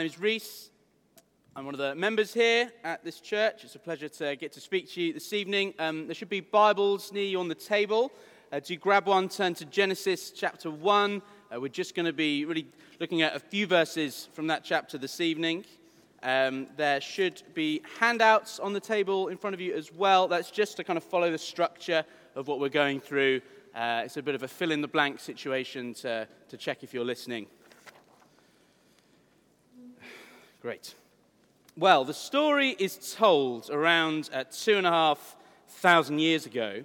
My name is Reese. I'm one of the members here at this church. It's a pleasure to get to speak to you this evening. Um, there should be Bibles near you on the table. Uh, do grab one, turn to Genesis chapter 1. Uh, we're just going to be really looking at a few verses from that chapter this evening. Um, there should be handouts on the table in front of you as well. That's just to kind of follow the structure of what we're going through. Uh, it's a bit of a fill in the blank situation to, to check if you're listening. Great. Well, the story is told around uh, two and a half thousand years ago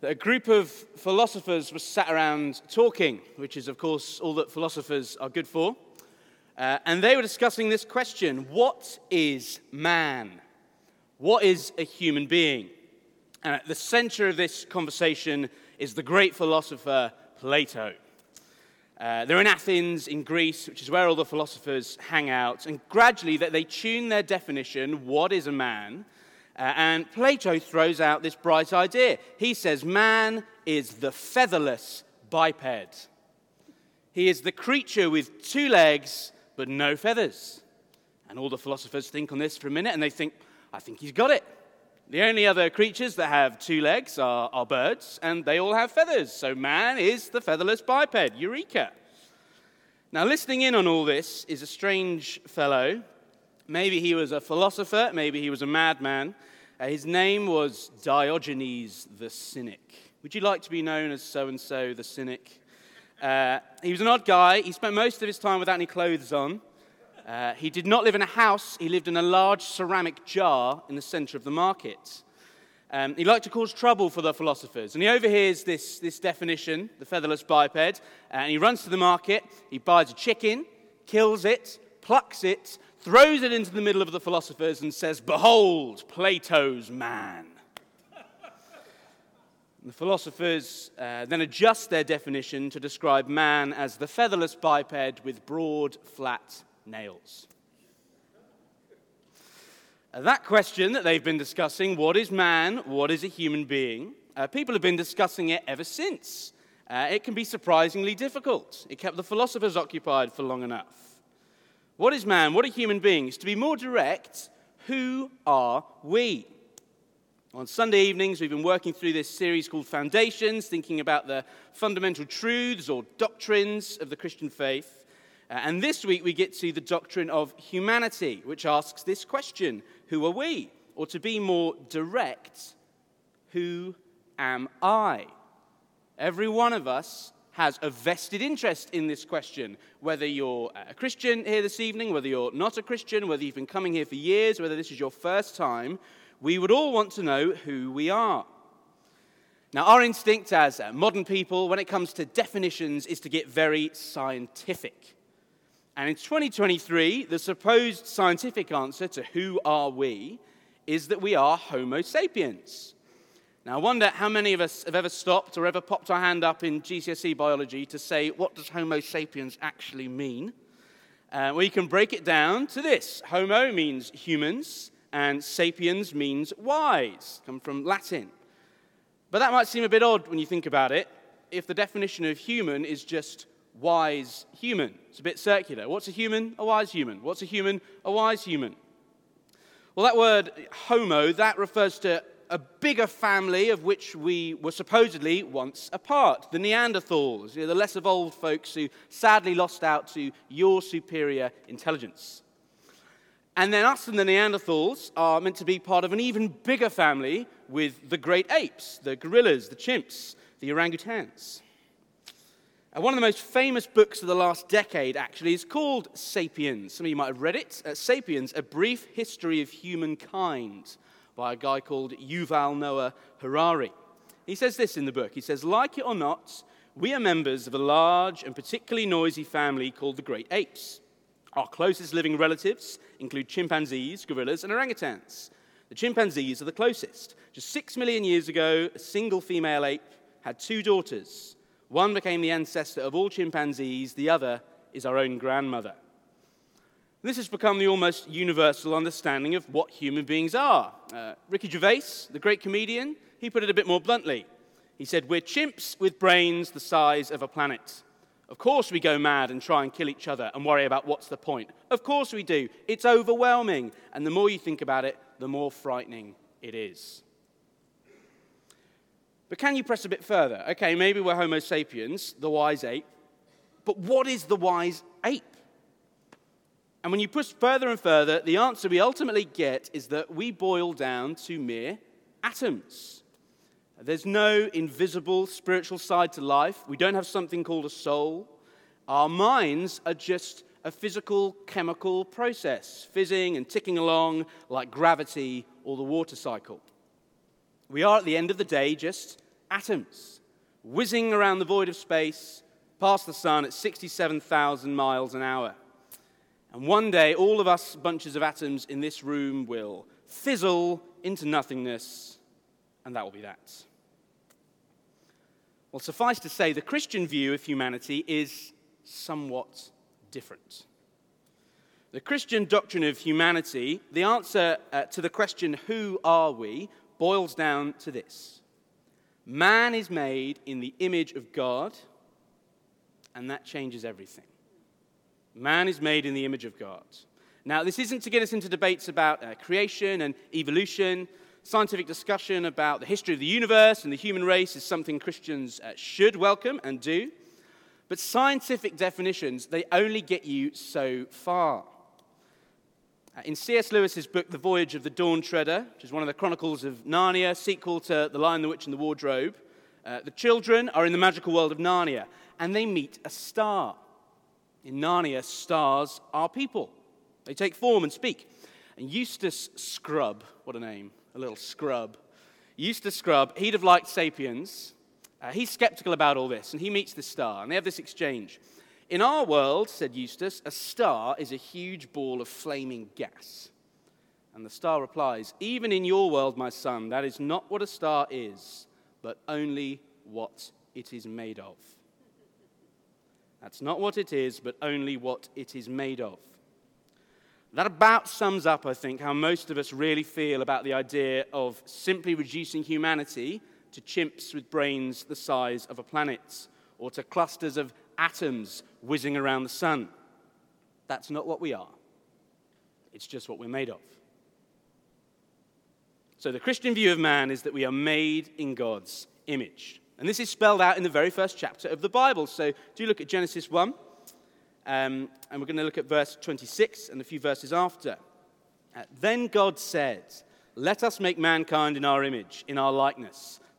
that a group of philosophers was sat around talking, which is, of course, all that philosophers are good for. Uh, and they were discussing this question What is man? What is a human being? And at the center of this conversation is the great philosopher Plato. Uh, they're in Athens, in Greece, which is where all the philosophers hang out. And gradually, they tune their definition what is a man? Uh, and Plato throws out this bright idea. He says, Man is the featherless biped. He is the creature with two legs but no feathers. And all the philosophers think on this for a minute and they think, I think he's got it. The only other creatures that have two legs are, are birds, and they all have feathers. So man is the featherless biped. Eureka. Now, listening in on all this is a strange fellow. Maybe he was a philosopher, maybe he was a madman. Uh, his name was Diogenes the Cynic. Would you like to be known as so and so the Cynic? Uh, he was an odd guy. He spent most of his time without any clothes on. Uh, he did not live in a house, he lived in a large ceramic jar in the center of the market. Um, he liked to cause trouble for the philosophers. And he overhears this, this definition, the featherless biped, uh, and he runs to the market, he buys a chicken, kills it, plucks it, throws it into the middle of the philosophers, and says, Behold, Plato's man. The philosophers uh, then adjust their definition to describe man as the featherless biped with broad, flat nails. Uh, that question that they've been discussing what is man? What is a human being? Uh, people have been discussing it ever since. Uh, it can be surprisingly difficult. It kept the philosophers occupied for long enough. What is man? What are human beings? To be more direct, who are we? On Sunday evenings, we've been working through this series called Foundations, thinking about the fundamental truths or doctrines of the Christian faith. Uh, and this week we get to the doctrine of humanity, which asks this question Who are we? Or to be more direct, who am I? Every one of us has a vested interest in this question. Whether you're a Christian here this evening, whether you're not a Christian, whether you've been coming here for years, whether this is your first time, we would all want to know who we are. Now, our instinct as modern people, when it comes to definitions, is to get very scientific. And in 2023, the supposed scientific answer to who are we is that we are Homo sapiens. Now, I wonder how many of us have ever stopped or ever popped our hand up in GCSE biology to say, what does Homo sapiens actually mean? Uh, well, you can break it down to this Homo means humans, and sapiens means wise, come from Latin. But that might seem a bit odd when you think about it, if the definition of human is just wise human. It's a bit circular. What's a human? A wise human. What's a human? A wise human. Well, that word homo, that refers to a bigger family of which we were supposedly once a part the Neanderthals, you know, the less evolved folks who sadly lost out to your superior intelligence. And then us and the Neanderthals are meant to be part of an even bigger family with the great apes, the gorillas, the chimps, the orangutans. Uh, one of the most famous books of the last decade, actually, is called Sapiens. Some of you might have read it. Uh, Sapiens, A Brief History of Humankind, by a guy called Yuval Noah Harari. He says this in the book. He says, like it or not, we are members of a large and particularly noisy family called the Great Apes. Our closest living relatives include chimpanzees, gorillas, and orangutans. The chimpanzees are the closest. Just six million years ago, a single female ape had two daughters. One became the ancestor of all chimpanzees, the other is our own grandmother. This has become the almost universal understanding of what human beings are. Uh, Ricky Gervais, the great comedian, he put it a bit more bluntly. He said, We're chimps with brains the size of a planet. Of course, we go mad and try and kill each other and worry about what's the point. Of course, we do. It's overwhelming. And the more you think about it, the more frightening it is. But can you press a bit further? Okay, maybe we're Homo sapiens, the wise ape. But what is the wise ape? And when you push further and further, the answer we ultimately get is that we boil down to mere atoms. There's no invisible spiritual side to life. We don't have something called a soul. Our minds are just a physical chemical process, fizzing and ticking along like gravity or the water cycle. We are, at the end of the day, just atoms, whizzing around the void of space, past the sun at 67,000 miles an hour. And one day, all of us bunches of atoms in this room will fizzle into nothingness, and that will be that. Well, suffice to say, the Christian view of humanity is somewhat different. The Christian doctrine of humanity, the answer uh, to the question, who are we, boils down to this Man is made in the image of God, and that changes everything. Man is made in the image of God. Now, this isn't to get us into debates about uh, creation and evolution. Scientific discussion about the history of the universe and the human race is something Christians uh, should welcome and do. But scientific definitions, they only get you so far. Uh, in C.S. Lewis's book, The Voyage of the Dawn Treader, which is one of the chronicles of Narnia, sequel to The Lion, the Witch, and the Wardrobe, uh, the children are in the magical world of Narnia and they meet a star. In Narnia, stars are people. They take form and speak. And Eustace Scrub, what a name, a little scrub. Eustace Scrub, he'd have liked Sapiens. Uh, he's skeptical about all this, and he meets the star, and they have this exchange. In our world, said Eustace, a star is a huge ball of flaming gas. And the star replies, Even in your world, my son, that is not what a star is, but only what it is made of. That's not what it is, but only what it is made of. That about sums up, I think, how most of us really feel about the idea of simply reducing humanity to chimps with brains the size of a planet or to clusters of atoms whizzing around the sun. That's not what we are, it's just what we're made of. So, the Christian view of man is that we are made in God's image. And this is spelled out in the very first chapter of the Bible. So do you look at Genesis 1, um, and we're going to look at verse 26 and a few verses after. Uh, then God said, Let us make mankind in our image, in our likeness,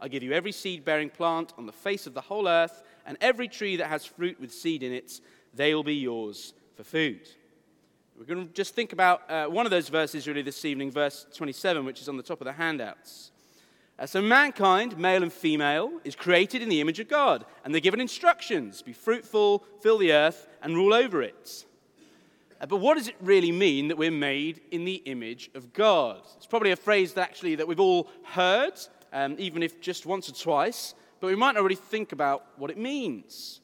I give you every seed bearing plant on the face of the whole earth, and every tree that has fruit with seed in it, they will be yours for food. We're going to just think about uh, one of those verses really this evening, verse 27, which is on the top of the handouts. Uh, so, mankind, male and female, is created in the image of God, and they're given instructions be fruitful, fill the earth, and rule over it. Uh, but what does it really mean that we're made in the image of God? It's probably a phrase that actually that we've all heard, um, even if just once or twice, but we might not really think about what it means.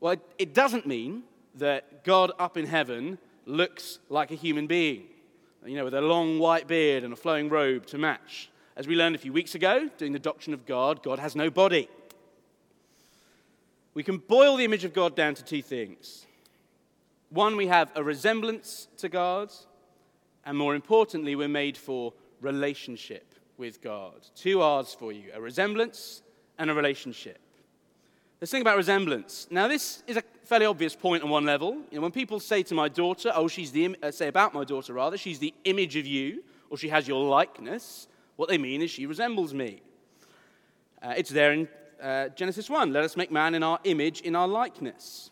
Well, it, it doesn't mean that God up in heaven looks like a human being, you know, with a long white beard and a flowing robe to match. As we learned a few weeks ago, doing the doctrine of God, God has no body. We can boil the image of God down to two things. One, we have a resemblance to God, and more importantly, we're made for relationship with God. Two R's for you a resemblance and a relationship. Let's think about resemblance. Now, this is a fairly obvious point on one level. You know, when people say to my daughter, oh, she's the, uh, say about my daughter rather, she's the image of you, or she has your likeness, what they mean is she resembles me. Uh, it's there in uh, Genesis 1. Let us make man in our image, in our likeness.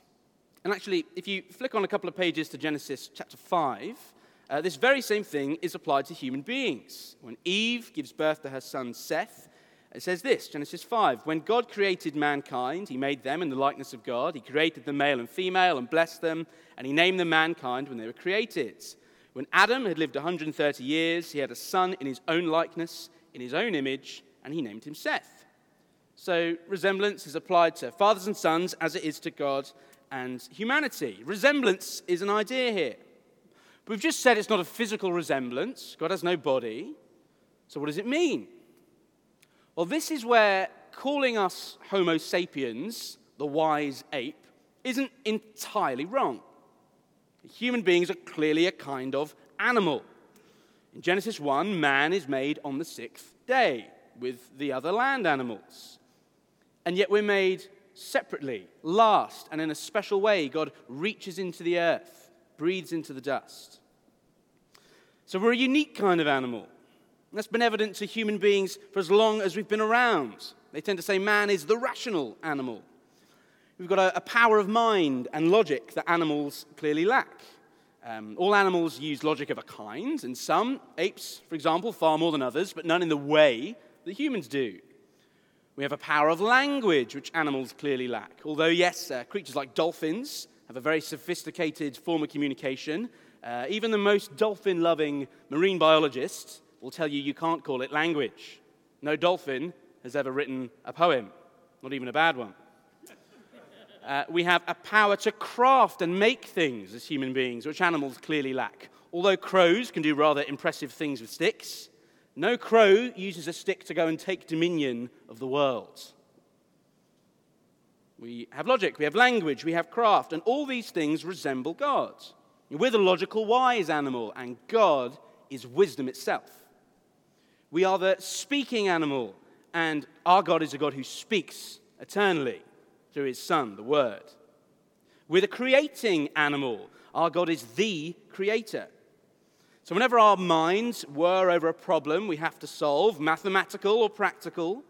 And actually, if you flick on a couple of pages to Genesis chapter 5, uh, this very same thing is applied to human beings. When Eve gives birth to her son Seth, It says this Genesis 5 When God created mankind, he made them in the likeness of God. He created them male and female and blessed them, and he named them mankind when they were created. When Adam had lived 130 years, he had a son in his own likeness, in his own image, and he named him Seth. So resemblance is applied to fathers and sons as it is to God and humanity. Resemblance is an idea here. But we've just said it's not a physical resemblance. God has no body. So what does it mean? Well, this is where calling us Homo sapiens, the wise ape, isn't entirely wrong. Human beings are clearly a kind of animal. In Genesis 1, man is made on the sixth day with the other land animals. And yet we're made separately, last, and in a special way. God reaches into the earth, breathes into the dust. So we're a unique kind of animal. That's been evident to human beings for as long as we've been around. They tend to say man is the rational animal. We've got a, a power of mind and logic that animals clearly lack. Um, all animals use logic of a kind, and some, apes, for example, far more than others, but none in the way that humans do. We have a power of language, which animals clearly lack. Although, yes, uh, creatures like dolphins have a very sophisticated form of communication, uh, even the most dolphin loving marine biologist will tell you you can't call it language. No dolphin has ever written a poem, not even a bad one. Uh, we have a power to craft and make things as human beings, which animals clearly lack. Although crows can do rather impressive things with sticks, no crow uses a stick to go and take dominion of the world. We have logic, we have language, we have craft, and all these things resemble God. We're the logical, wise animal, and God is wisdom itself. We are the speaking animal, and our God is a God who speaks eternally through his Son, the Word. We're the creating animal. Our God is the creator. So, whenever our minds whir over a problem we have to solve, mathematical or practical,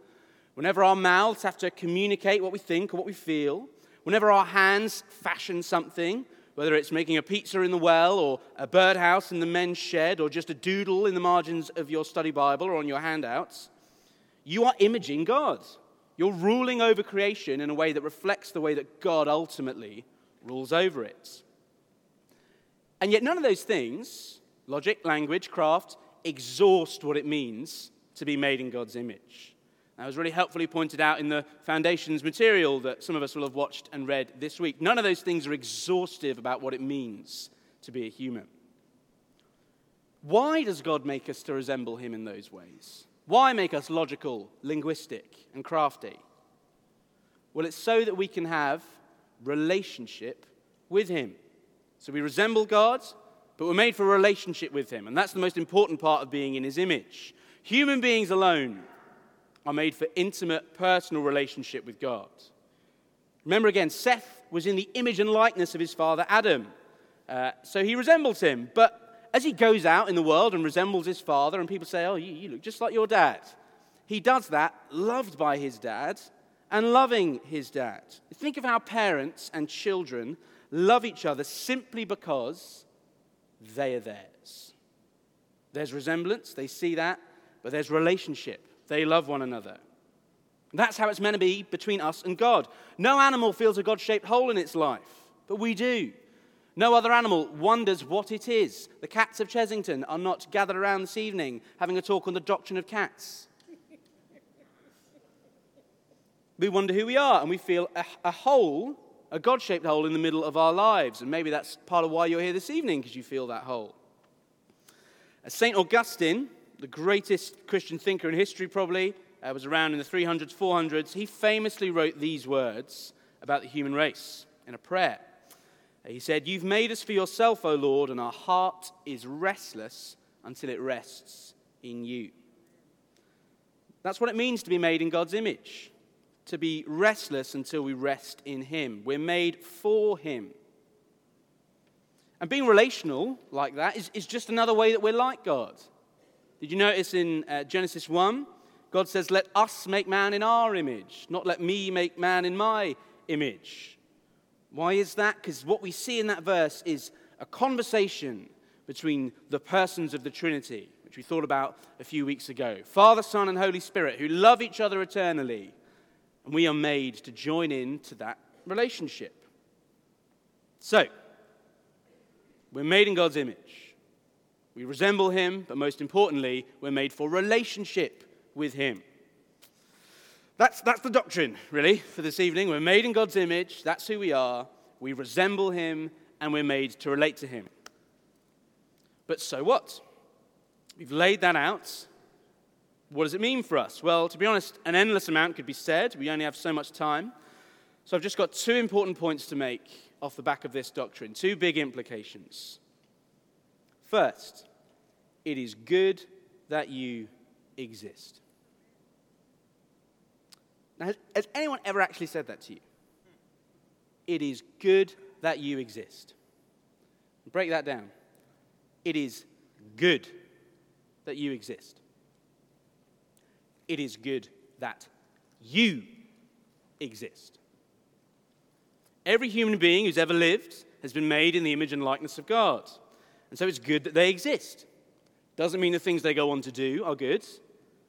whenever our mouths have to communicate what we think or what we feel, whenever our hands fashion something, whether it's making a pizza in the well or a birdhouse in the men's shed or just a doodle in the margins of your study Bible or on your handouts, you are imaging God. You're ruling over creation in a way that reflects the way that God ultimately rules over it. And yet, none of those things logic, language, craft exhaust what it means to be made in God's image. That was really helpfully pointed out in the foundations material that some of us will have watched and read this week. None of those things are exhaustive about what it means to be a human. Why does God make us to resemble Him in those ways? Why make us logical, linguistic, and crafty? Well, it's so that we can have relationship with Him. So we resemble God, but we're made for a relationship with Him. And that's the most important part of being in His image. Human beings alone are made for intimate, personal relationship with God. Remember again, Seth was in the image and likeness of his father Adam. Uh, so he resembles him. But as he goes out in the world and resembles his father, and people say, Oh, you, you look just like your dad, he does that loved by his dad and loving his dad. Think of how parents and children love each other simply because they are theirs. There's resemblance, they see that, but there's relationship. They love one another. That's how it's meant to be between us and God. No animal feels a God shaped hole in its life, but we do. No other animal wonders what it is. The cats of Chessington are not gathered around this evening having a talk on the doctrine of cats. we wonder who we are, and we feel a, a hole, a God shaped hole in the middle of our lives. And maybe that's part of why you're here this evening, because you feel that hole. St. Augustine the greatest Christian thinker in history, probably, uh, was around in the 300s, 400s. He famously wrote these words about the human race in a prayer. He said, You've made us for yourself, O Lord, and our heart is restless until it rests in you. That's what it means to be made in God's image, to be restless until we rest in Him. We're made for Him. And being relational like that is, is just another way that we're like God. Did you notice in uh, Genesis 1? God says, Let us make man in our image, not let me make man in my image. Why is that? Because what we see in that verse is a conversation between the persons of the Trinity. which we thought about a few weeks ago. Father, Son, and Holy Spirit, who love each other eternally. And we are made to join in to that relationship. So, we're made in God's image. We resemble Him, but most importantly, we're made for relationship with Him. That's, that's the doctrine, really, for this evening. We're made in God's image. That's who we are. We resemble Him, and we're made to relate to Him. But so what? We've laid that out. What does it mean for us? Well, to be honest, an endless amount could be said. We only have so much time. So I've just got two important points to make off the back of this doctrine, two big implications. First, it is good that you exist. Now, has, has anyone ever actually said that to you? It is good that you exist. Break that down. It is good that you exist. It is good that you exist. Every human being who's ever lived has been made in the image and likeness of God. And so it's good that they exist. Doesn't mean the things they go on to do are good,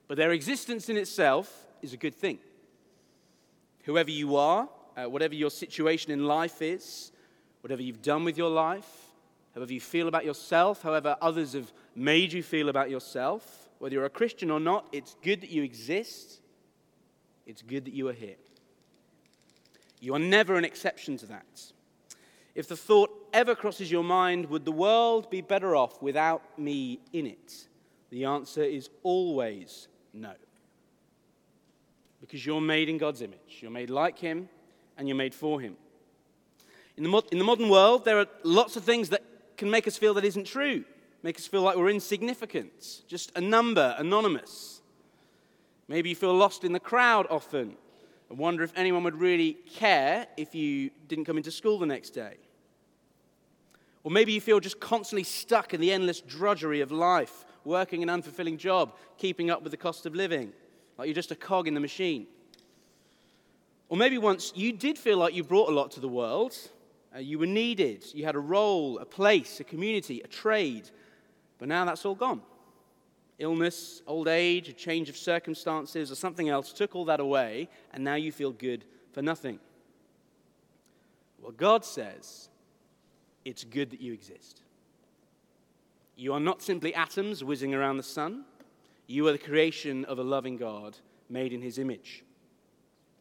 but their existence in itself is a good thing. Whoever you are, uh, whatever your situation in life is, whatever you've done with your life, however you feel about yourself, however others have made you feel about yourself, whether you're a Christian or not, it's good that you exist. It's good that you are here. You are never an exception to that. If the thought ever crosses your mind, would the world be better off without me in it? The answer is always no. Because you're made in God's image. You're made like Him, and you're made for Him. In the, in the modern world, there are lots of things that can make us feel that isn't true, make us feel like we're insignificant, just a number, anonymous. Maybe you feel lost in the crowd often and wonder if anyone would really care if you didn't come into school the next day. Or maybe you feel just constantly stuck in the endless drudgery of life, working an unfulfilling job, keeping up with the cost of living, like you're just a cog in the machine. Or maybe once you did feel like you brought a lot to the world, uh, you were needed, you had a role, a place, a community, a trade, but now that's all gone illness, old age, a change of circumstances, or something else took all that away, and now you feel good for nothing. Well, God says it's good that you exist. You are not simply atoms whizzing around the sun, you are the creation of a loving God made in his image.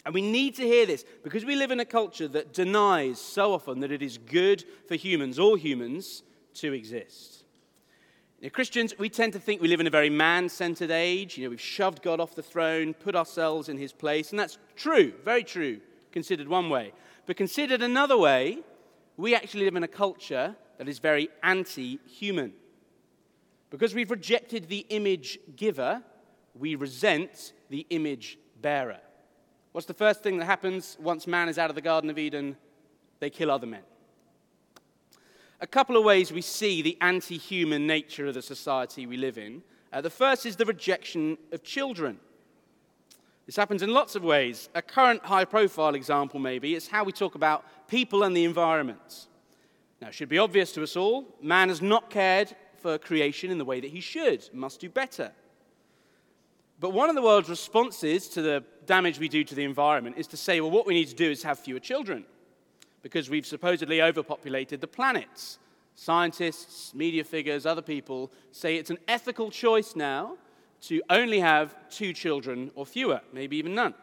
And we need to hear this because we live in a culture that denies so often that it is good for humans, all humans, to exist. Christians, we tend to think we live in a very man centered age. You know, we've shoved God off the throne, put ourselves in his place, and that's true, very true, considered one way. But considered another way, we actually live in a culture that is very anti human. Because we've rejected the image giver, we resent the image bearer. What's the first thing that happens once man is out of the Garden of Eden? They kill other men a couple of ways we see the anti human nature of the society we live in. Uh, the first is the rejection of children. This happens in lots of ways. A current high profile example, maybe, is how we talk about people and the environment. Now, it should be obvious to us all man has not cared for creation in the way that he should, must do better. But one of the world's responses to the damage we do to the environment is to say, well, what we need to do is have fewer children because we've supposedly overpopulated the planet. Scientists, media figures, other people say it's an ethical choice now to only have two children or fewer, maybe even none.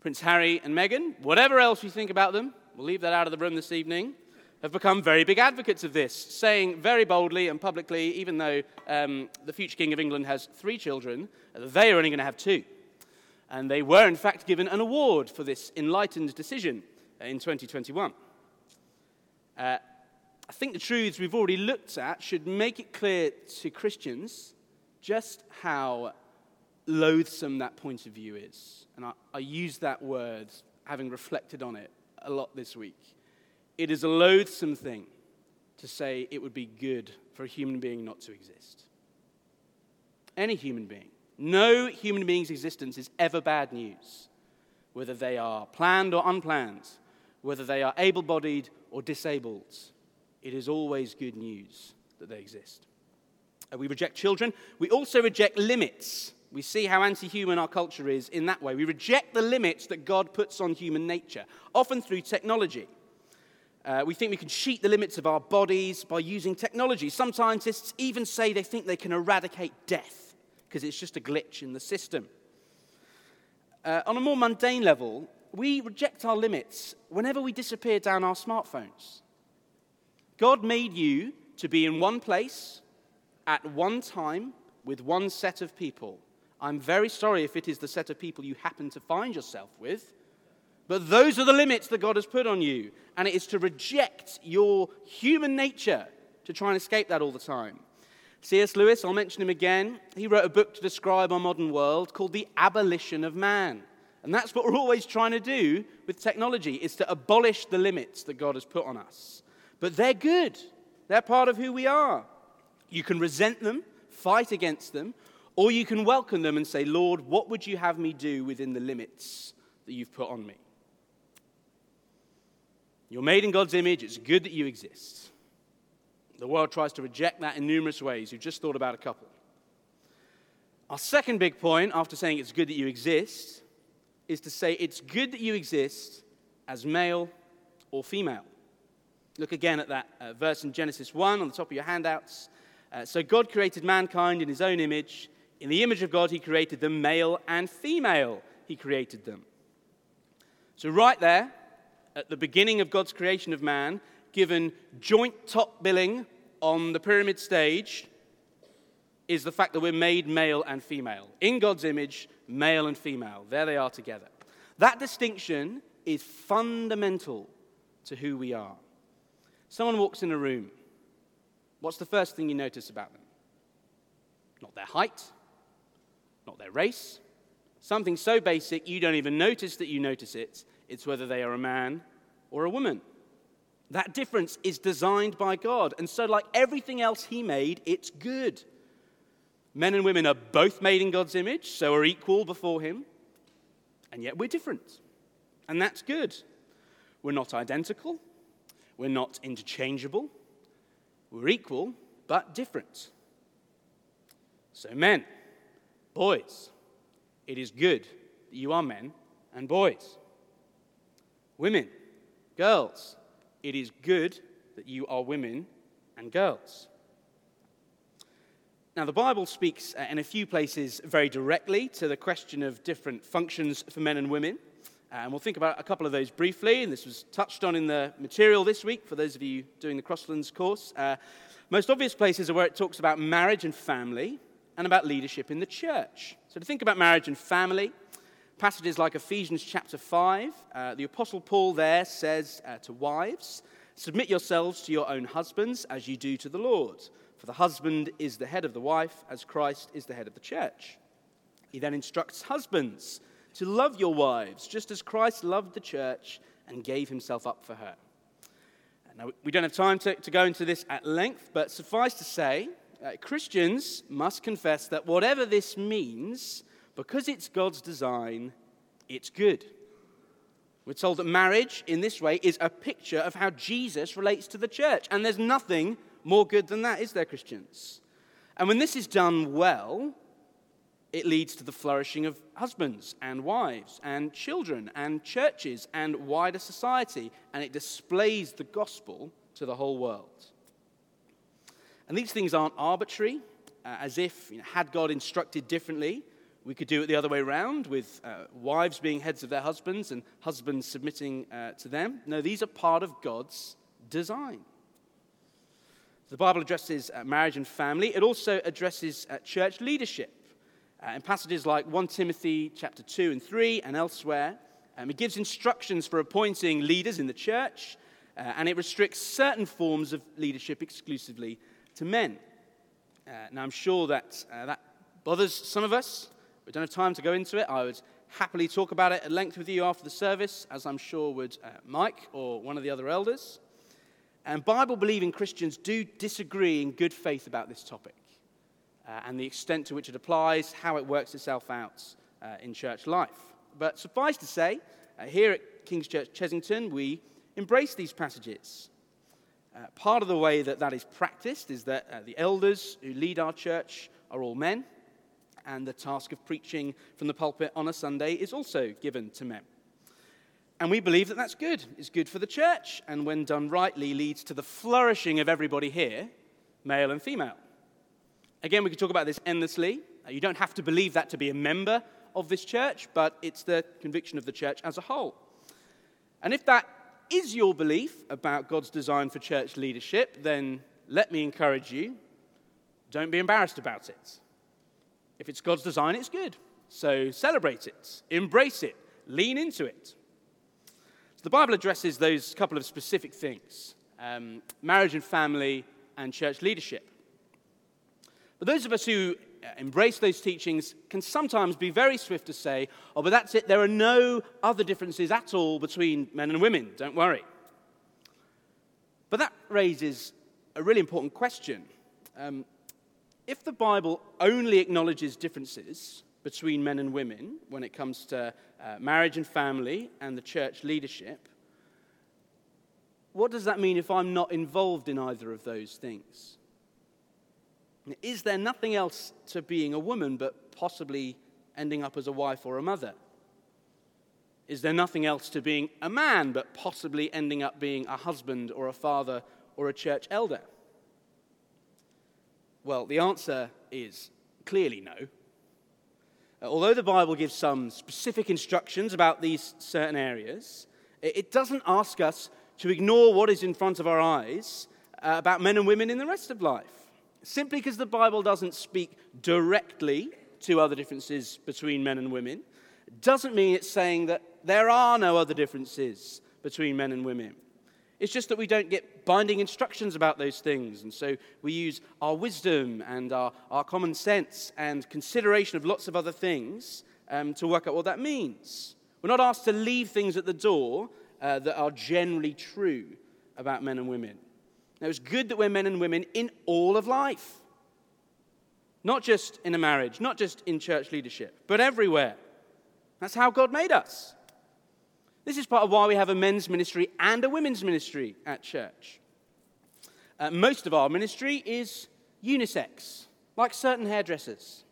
Prince Harry and Meghan, whatever else you think about them, we'll leave that out of the room this evening, have become very big advocates of this, saying very boldly and publicly, even though um, the future King of England has three children, they are only going to have two. And they were, in fact, given an award for this enlightened decision in 2021. Uh, I think the truths we've already looked at should make it clear to Christians just how loathsome that point of view is. And I, I use that word, having reflected on it a lot this week. It is a loathsome thing to say it would be good for a human being not to exist. Any human being. No human being's existence is ever bad news, whether they are planned or unplanned, whether they are able bodied or disabled, it is always good news that they exist. Uh, we reject children. We also reject limits. We see how anti human our culture is in that way. We reject the limits that God puts on human nature, often through technology. Uh, we think we can cheat the limits of our bodies by using technology. Some scientists even say they think they can eradicate death because it's just a glitch in the system. Uh, on a more mundane level, we reject our limits whenever we disappear down our smartphones. God made you to be in one place at one time with one set of people. I'm very sorry if it is the set of people you happen to find yourself with, but those are the limits that God has put on you, and it is to reject your human nature to try and escape that all the time. C.S. Lewis, I'll mention him again, he wrote a book to describe our modern world called The Abolition of Man. And that's what we're always trying to do with technology, is to abolish the limits that God has put on us. But they're good. They're part of who we are. You can resent them, fight against them, or you can welcome them and say, Lord, what would you have me do within the limits that you've put on me? You're made in God's image. It's good that you exist. The world tries to reject that in numerous ways. You've just thought about a couple. Our second big point, after saying it's good that you exist, is to say it's good that you exist as male or female. Look again at that uh, verse in Genesis 1 on the top of your handouts. Uh, so God created mankind in his own image. In the image of God, he created them, male and female, he created them. So, right there, at the beginning of God's creation of man, given joint top billing on the pyramid stage, is the fact that we're made male and female. In God's image, male and female. There they are together. That distinction is fundamental to who we are. Someone walks in a room. What's the first thing you notice about them? Not their height, not their race. Something so basic you don't even notice that you notice it. It's whether they are a man or a woman. That difference is designed by God. And so, like everything else He made, it's good. Men and women are both made in God's image, so are equal before Him. And yet we're different. And that's good. We're not identical, we're not interchangeable. We're equal, but different. So, men, boys, it is good that you are men and boys. Women, girls, it is good that you are women and girls. Now, the Bible speaks uh, in a few places very directly to the question of different functions for men and women. Uh, and we'll think about a couple of those briefly. And this was touched on in the material this week for those of you doing the Crosslands course. Uh, most obvious places are where it talks about marriage and family and about leadership in the church. So, to think about marriage and family, passages like Ephesians chapter 5, uh, the Apostle Paul there says uh, to wives, Submit yourselves to your own husbands as you do to the Lord. For the husband is the head of the wife, as Christ is the head of the church. He then instructs husbands to love your wives, just as Christ loved the church and gave himself up for her. Now, we don't have time to, to go into this at length, but suffice to say, uh, Christians must confess that whatever this means, because it's God's design, it's good. We're told that marriage in this way is a picture of how Jesus relates to the church. And there's nothing more good than that, is there, Christians? And when this is done well, it leads to the flourishing of husbands and wives and children and churches and wider society, and it displays the gospel to the whole world. And these things aren't arbitrary, uh, as if, you know, had God instructed differently, we could do it the other way around, with uh, wives being heads of their husbands and husbands submitting uh, to them. No, these are part of God's design. The Bible addresses uh, marriage and family. It also addresses uh, church leadership. Uh, in passages like 1 Timothy chapter 2 and 3 and elsewhere, um, it gives instructions for appointing leaders in the church, uh, and it restricts certain forms of leadership exclusively to men. Now, I'm sure that that bothers some of us. We don't have time to go into it. I would happily talk about it at length with you after the service, as I'm sure would uh, Mike or one of the other elders. And Bible believing Christians do disagree in good faith about this topic uh, and the extent to which it applies, how it works itself out uh, in church life. But suffice to say, uh, here at King's Church Chessington, we embrace these passages. Uh, part of the way that that is practiced is that uh, the elders who lead our church are all men, and the task of preaching from the pulpit on a Sunday is also given to men. And we believe that that's good. It's good for the church, and when done rightly, leads to the flourishing of everybody here, male and female. Again, we could talk about this endlessly. Uh, you don't have to believe that to be a member of this church, but it's the conviction of the church as a whole. And if that is your belief about God's design for church leadership, then let me encourage you don't be embarrassed about it. If it's God's design, it's good. So celebrate it, embrace it, lean into it. So the Bible addresses those couple of specific things um, marriage and family, and church leadership. But those of us who uh, embrace those teachings can sometimes be very swift to say, oh, but that's it, there are no other differences at all between men and women, don't worry. But that raises a really important question. Um, if the Bible only acknowledges differences between men and women when it comes to uh, marriage and family and the church leadership, what does that mean if I'm not involved in either of those things? Is there nothing else to being a woman but possibly ending up as a wife or a mother? Is there nothing else to being a man but possibly ending up being a husband or a father or a church elder? Well, the answer is clearly no. Uh, although the Bible gives some specific instructions about these certain areas, it doesn't ask us to ignore what is in front of our eyes uh, about men and women in the rest of life. Simply because the Bible doesn't speak directly to other differences between men and women doesn't mean it's saying that there are no other differences between men and women. It's just that we don't get binding instructions about those things. And so we use our wisdom and our, our common sense and consideration of lots of other things um, to work out what that means. We're not asked to leave things at the door uh, that are generally true about men and women. Now, it's good that we're men and women in all of life, not just in a marriage, not just in church leadership, but everywhere. That's how God made us. This is part of why we have a men's ministry and a women's ministry at church. Uh, most of our ministry is unisex, like certain hairdressers,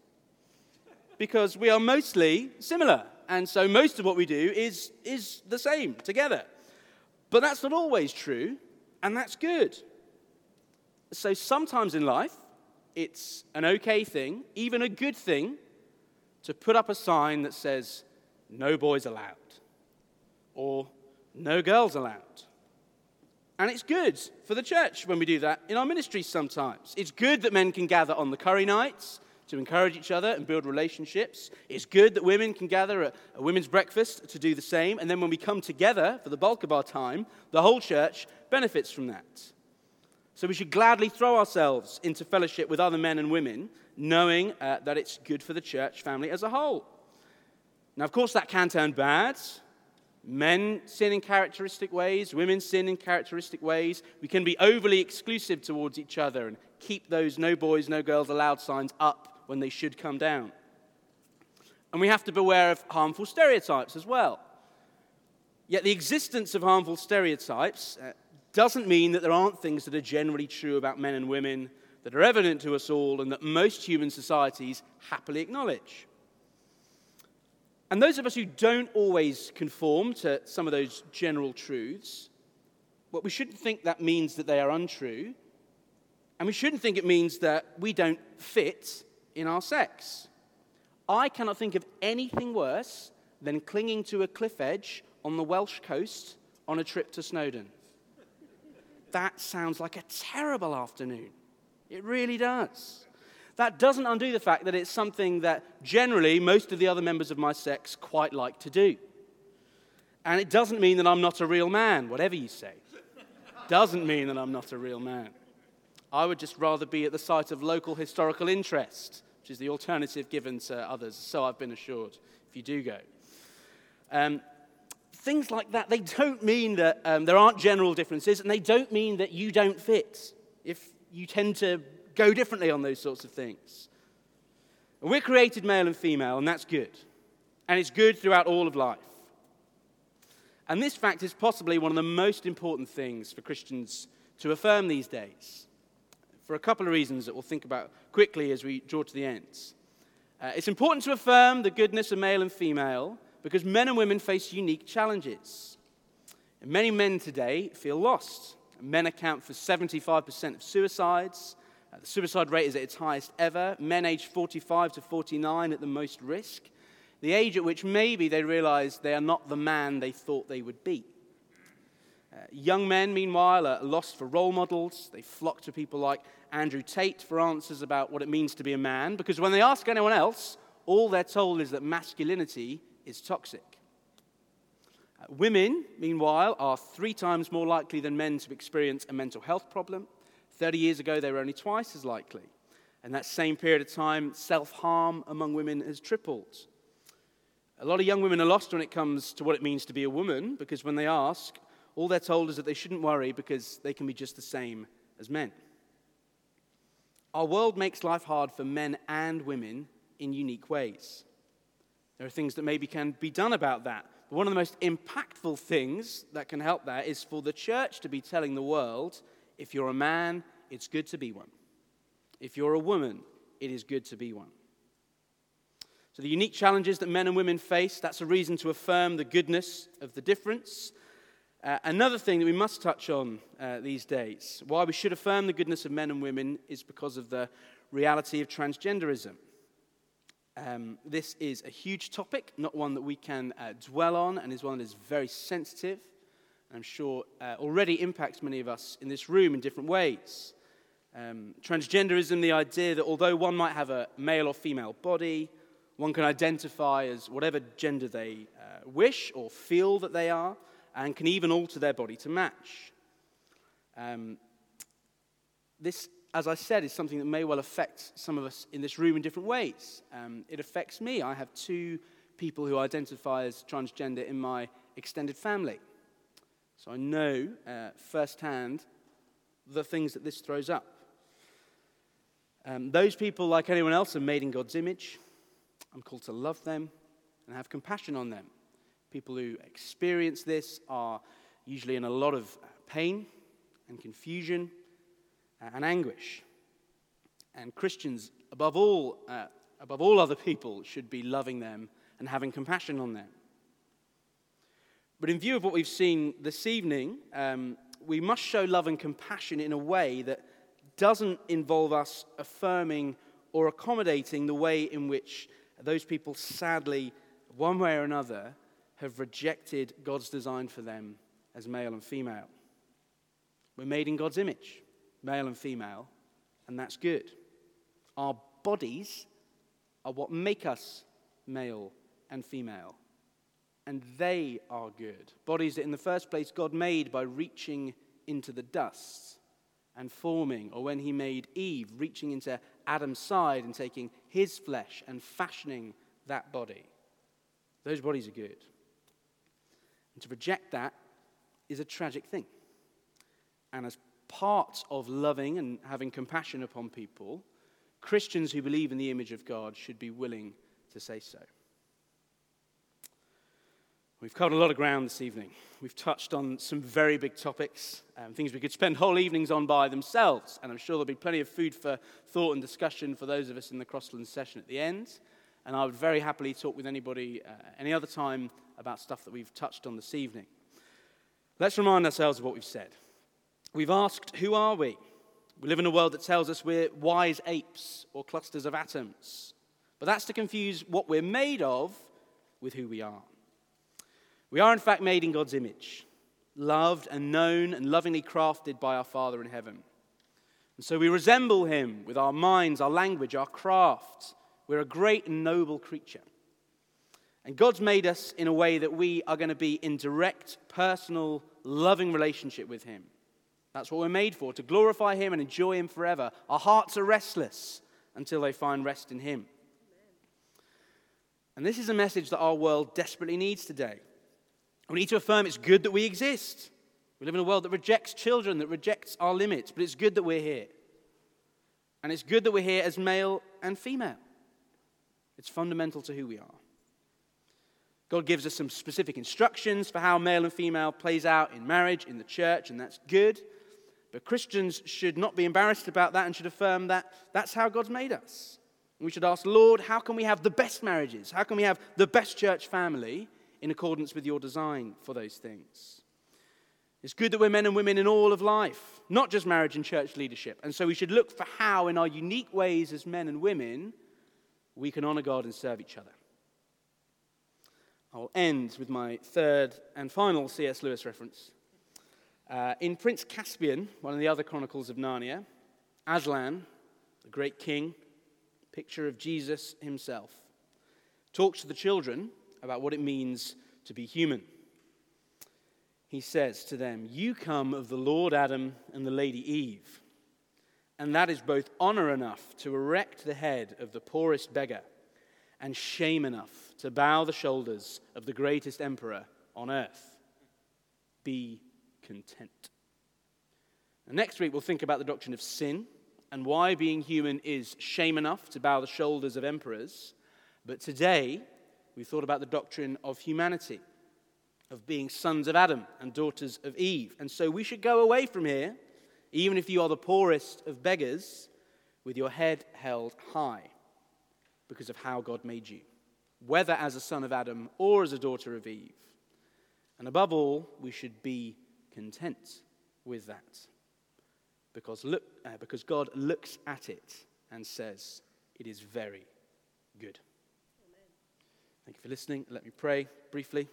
because we are mostly similar. And so most of what we do is, is the same together. But that's not always true, and that's good. So sometimes in life, it's an okay thing, even a good thing, to put up a sign that says, no boys allowed or no girls allowed. And it's good for the church when we do that in our ministries sometimes. It's good that men can gather on the curry nights to encourage each other and build relationships. It's good that women can gather at a women's breakfast to do the same. And then when we come together for the bulk of our time, the whole church benefits from that. So we should gladly throw ourselves into fellowship with other men and women, knowing uh, that it's good for the church family as a whole. Now, of course, that can turn bad. Men sin in characteristic ways, women sin in characteristic ways. We can be overly exclusive towards each other and keep those no boys, no girls allowed signs up when they should come down. And we have to beware of harmful stereotypes as well. Yet the existence of harmful stereotypes uh, doesn't mean that there aren't things that are generally true about men and women that are evident to us all and that most human societies happily acknowledge. And those of us who don't always conform to some of those general truths, well, we shouldn't think that means that they are untrue. And we shouldn't think it means that we don't fit in our sex. I cannot think of anything worse than clinging to a cliff edge on the Welsh coast on a trip to Snowdon. That sounds like a terrible afternoon. It really does that doesn't undo the fact that it's something that generally most of the other members of my sex quite like to do. And it doesn't mean that I'm not a real man, whatever you say. doesn't mean that I'm not a real man. I would just rather be at the site of local historical interest, which is the alternative given to others, so I've been assured, if you do go. Um, things like that, they don't mean that um, there aren't general differences, and they don't mean that you don't fit. If you tend to go differently on those sorts of things. We're created male and female, and that's good. And it's good throughout all of life. And this fact is possibly one of the most important things for Christians to affirm these days for a couple of reasons that we'll think about quickly as we draw to the ends. Uh, it's important to affirm the goodness of male and female because men and women face unique challenges. And many men today feel lost. Men account for 75% of suicides. The suicide rate is at its highest ever. Men aged 45 to 49 at the most risk. The age at which maybe they realize they are not the man they thought they would be. Uh, young men, meanwhile, are lost for role models. They flock to people like Andrew Tate for answers about what it means to be a man, because when they ask anyone else, all they're told is that masculinity is toxic. Uh, women, meanwhile, are three times more likely than men to experience a mental health problem. 30 years ago, they were only twice as likely. And that same period of time, self harm among women has tripled. A lot of young women are lost when it comes to what it means to be a woman because when they ask, all they're told is that they shouldn't worry because they can be just the same as men. Our world makes life hard for men and women in unique ways. There are things that maybe can be done about that. But one of the most impactful things that can help that is for the church to be telling the world if you're a man, it's good to be one. If you're a woman, it is good to be one. So, the unique challenges that men and women face, that's a reason to affirm the goodness of the difference uh, another thing that we must touch on uh, these days, why we should affirm the goodness of men and women, is because of the reality of transgenderism. Um, this is a huge topic, not one that we can uh, dwell on, and is one that is very sensitive. I'm sure uh, already impacts many of us in this room in different ways. Um, transgenderism, the idea that although one might have a male or female body, one can identify as whatever gender they uh, wish or feel that they are and can even alter their body to match. Um, this, as I said, is something that may well affect some of us in this room in different ways. Um, it affects me. I have two people who identify as transgender in my extended family. So I know uh, firsthand the things that this throws up. Um, those people, like anyone else, are made in God's image. I'm called to love them and have compassion on them. People who experience this are usually in a lot of pain and confusion and anguish. And Christians, above all, uh, above all other people, should be loving them and having compassion on them. But in view of what we've seen this evening, um, we must show love and compassion in a way that doesn't involve us affirming or accommodating the way in which those people, sadly, one way or another, have rejected God's design for them as male and female. We're made in God's image, male and female, and that's good. Our bodies are what make us male and female, and they are good. Bodies that, in the first place, God made by reaching into the dust and forming, or when He made Eve, reaching into Adam's side and taking his flesh and fashioning that body. Those bodies are good. And to reject that is a tragic thing. And as part of loving and having compassion upon people, Christians who believe in the image of God should be willing to say so. We've covered a lot of ground this evening. We've touched on some very big topics, um, things we could spend whole evenings on by themselves. And I'm sure there'll be plenty of food for thought and discussion for those of us in the Crosslands session at the end. And I would very happily talk with anybody uh, any other time about stuff that we've touched on this evening. Let's remind ourselves of what we've said. We've asked, Who are we? We live in a world that tells us we're wise apes or clusters of atoms. But that's to confuse what we're made of with who we are. We are, in fact, made in God's image, loved and known and lovingly crafted by our Father in heaven. And so we resemble Him with our minds, our language, our craft. We're a great and noble creature. And God's made us in a way that we are going to be in direct, personal, loving relationship with Him. That's what we're made for, to glorify Him and enjoy Him forever. Our hearts are restless until they find rest in Him. And this is a message that our world desperately needs today. We need to affirm it's good that we exist. We live in a world that rejects children, that rejects our limits, but it's good that we're here. And it's good that we're here as male and female. It's fundamental to who we are. God gives us some specific instructions for how male and female plays out in marriage, in the church, and that's good. But Christians should not be embarrassed about that and should affirm that that's how God's made us. We should ask, Lord, how can we have the best marriages? How can we have the best church family in accordance with your design for those things? It's good that we're men and women in all of life, not just marriage and church leadership. And so we should look for how, in our unique ways as men and women, we can honor God and serve each other. I'll end with my third and final C.S. Lewis reference. Uh, in Prince Caspian, one of the other chronicles of Narnia, Aslan, the great king, picture of Jesus himself, talks to the children about what it means to be human. He says to them, You come of the Lord Adam and the Lady Eve, and that is both honor enough to erect the head of the poorest beggar and shame enough to bow the shoulders of the greatest emperor on earth. Be content. And next week, we'll think about the doctrine of sin and why being human is shame enough to bow the shoulders of emperors. But today, we thought about the doctrine of humanity, of being sons of Adam and daughters of Eve. And so we should go away from here, even if you are the poorest of beggars, with your head held high because of how God made you, whether as a son of Adam or as a daughter of Eve. And above all, we should be content with that because, look, uh, because God looks at it and says, It is very good. Thank you for listening. Let me pray briefly.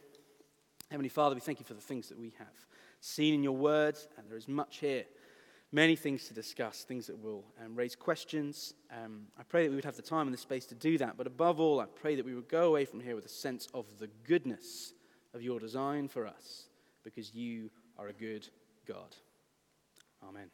Heavenly Father, we thank you for the things that we have seen in your words, and there is much here. Many things to discuss, things that will um, raise questions. Um, I pray that we would have the time and the space to do that, but above all, I pray that we would go away from here with a sense of the goodness of your design for us, because you are a good God. Amen.